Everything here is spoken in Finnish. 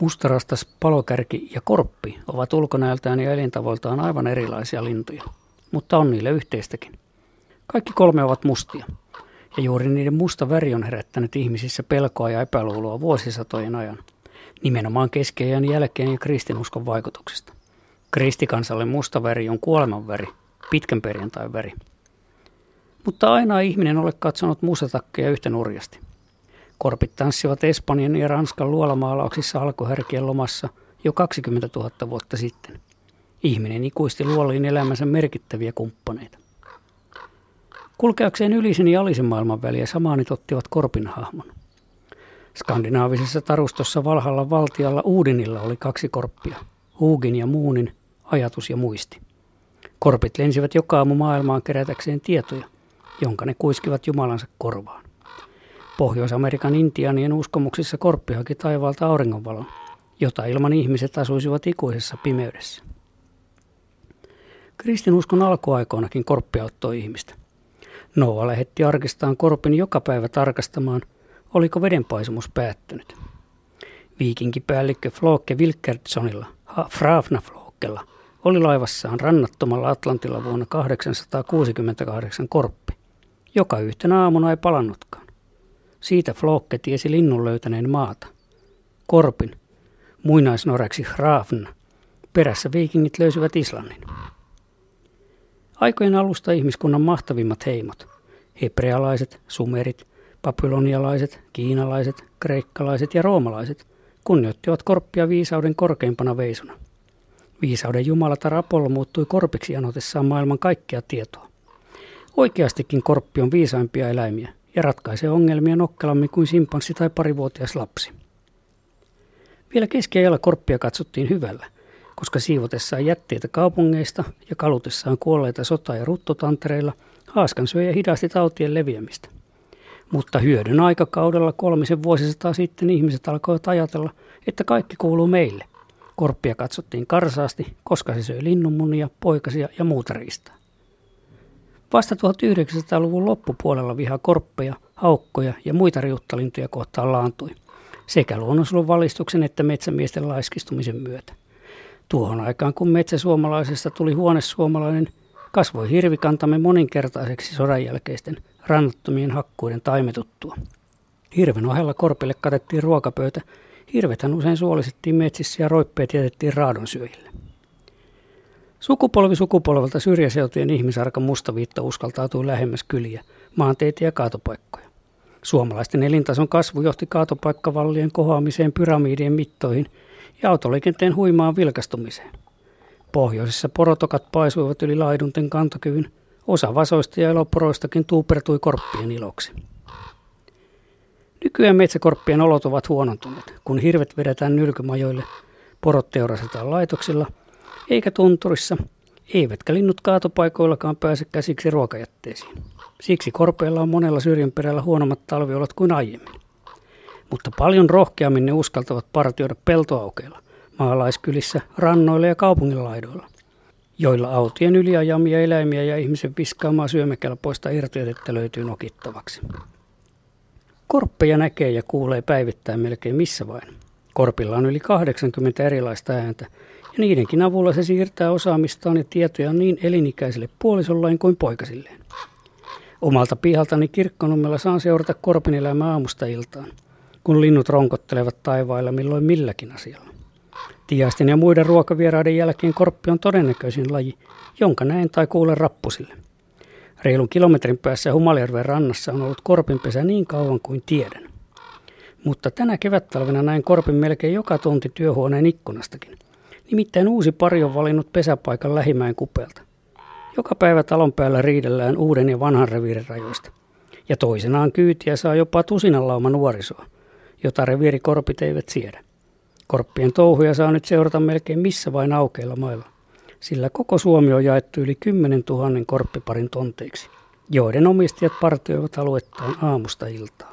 Mustarastas, palokärki ja korppi ovat ulkonäöltään ja elintavoiltaan aivan erilaisia lintuja, mutta on niille yhteistäkin. Kaikki kolme ovat mustia, ja juuri niiden musta väri on herättänyt ihmisissä pelkoa ja epäluuloa vuosisatojen ajan, nimenomaan keskeijän jälkeen ja kristinuskon vaikutuksesta. Kristikansalle musta väri on kuoleman väri, pitkän perjantain väri. Mutta aina ei ihminen ole katsonut mustatakkeja yhtä nurjasti. Korpit tanssivat Espanjan ja Ranskan luolamaalauksissa alkuherkien lomassa jo 20 000 vuotta sitten. Ihminen ikuisti luoliin elämänsä merkittäviä kumppaneita. Kulkeakseen ylisen ja alisen maailman väliä samaanit ottivat korpin hahmon. Skandinaavisessa tarustossa Valhalla valtialla Uudinilla oli kaksi korppia, Hugin ja Muunin, ajatus ja muisti. Korpit lensivät joka aamu maailmaan kerätäkseen tietoja, jonka ne kuiskivat Jumalansa korvaan. Pohjois-Amerikan intianien uskomuksissa korppi haki taivaalta auringonvalon, jota ilman ihmiset asuisivat ikuisessa pimeydessä. Kristinuskon alkuaikoinakin korppi auttoi ihmistä. Noa lähetti arkistaan korpin joka päivä tarkastamaan, oliko vedenpaisumus päättynyt. Viikinkipäällikkö Floke Wilkertsonilla, Frafna Flokella, oli laivassaan rannattomalla Atlantilla vuonna 868 korppi, joka yhtenä aamuna ei palannutkaan. Siitä Flokke tiesi linnun löytäneen maata. Korpin, muinaisnoreksi Hrafn, perässä viikingit löysivät Islannin. Aikojen alusta ihmiskunnan mahtavimmat heimot, hebrealaiset, sumerit, babylonialaiset, kiinalaiset, kreikkalaiset ja roomalaiset, kunnioittivat korppia viisauden korkeimpana veisuna. Viisauden jumalatar Apollo muuttui korpiksi anotessaan maailman kaikkea tietoa. Oikeastikin korppi on viisaimpia eläimiä, ja ratkaisee ongelmia nokkelammin kuin simpanssi tai parivuotias lapsi. Vielä keskiajalla korppia katsottiin hyvällä, koska siivotessaan jätteitä kaupungeista ja kalutessaan kuolleita sota- ja ruttotantereilla haaskan syö ja hidasti tautien leviämistä. Mutta hyödyn aikakaudella kolmisen vuosisataa sitten ihmiset alkoivat ajatella, että kaikki kuuluu meille. Korppia katsottiin karsaasti, koska se söi linnunmunia, poikasia ja muuta riistaa. Vasta 1900-luvun loppupuolella viha korppeja, haukkoja ja muita riuttalintuja kohtaan laantui, sekä luonnonsuojelun valistuksen että metsämiesten laiskistumisen myötä. Tuohon aikaan, kun metsäsuomalaisesta tuli huonesuomalainen, kasvoi hirvikantamme moninkertaiseksi sodan jälkeisten rannattomien hakkuiden taimetuttua. Hirven ohella korpille katettiin ruokapöytä. Hirvethän usein suolisettiin metsissä ja roippeet jätettiin raadonsyöjille. Sukupolvi sukupolvelta syrjäseutujen ihmisarka mustaviitta uskaltautui lähemmäs kyliä, maanteita ja kaatopaikkoja. Suomalaisten elintason kasvu johti kaatopaikkavallien kohoamiseen pyramidien mittoihin ja autoliikenteen huimaan vilkastumiseen. Pohjoisessa porotokat paisuivat yli laidunten kantokyvyn, osa vasoista ja eloporoistakin tuupertui korppien iloksi. Nykyään metsäkorppien olot ovat huonontuneet, kun hirvet vedetään nylkymajoille, porot teurastetaan laitoksilla – eikä tunturissa, eivätkä linnut kaatopaikoillakaan pääse käsiksi ruokajätteisiin. Siksi korpeilla on monella syrjänperällä huonommat talviolot kuin aiemmin. Mutta paljon rohkeammin ne uskaltavat partioida peltoaukeilla, maalaiskylissä, rannoilla ja kaupunginlaidoilla, joilla autojen yliajamia eläimiä ja ihmisen viskaamaa syömäkelpoista irtiotettä löytyy nokittavaksi. Korppeja näkee ja kuulee päivittäin melkein missä vain. Korpilla on yli 80 erilaista ääntä, niidenkin avulla se siirtää osaamistaan ja tietojaan niin elinikäisille puolisolleen kuin poikasilleen. Omalta pihaltani kirkkonummella saan seurata korpin elämää aamusta iltaan, kun linnut ronkottelevat taivailla milloin milläkin asialla. Tiaisten ja muiden ruokavieraiden jälkeen korppi on todennäköisin laji, jonka näen tai kuulen rappusille. Reilun kilometrin päässä Humaljärven rannassa on ollut korpinpesä niin kauan kuin tiedän. Mutta tänä kevättalvena näin korpin melkein joka tunti työhuoneen ikkunastakin – Nimittäin uusi pari on valinnut pesäpaikan lähimäen kupelta. Joka päivä talon päällä riidellään uuden ja vanhan reviirin rajoista. Ja toisenaan kyytiä saa jopa tusinan lauma nuorisoa, jota reviirikorpit eivät siedä. Korppien touhuja saa nyt seurata melkein missä vain aukeilla mailla, sillä koko Suomi on jaettu yli 10 000 korppiparin tonteiksi, joiden omistajat partioivat aluettaan aamusta iltaan.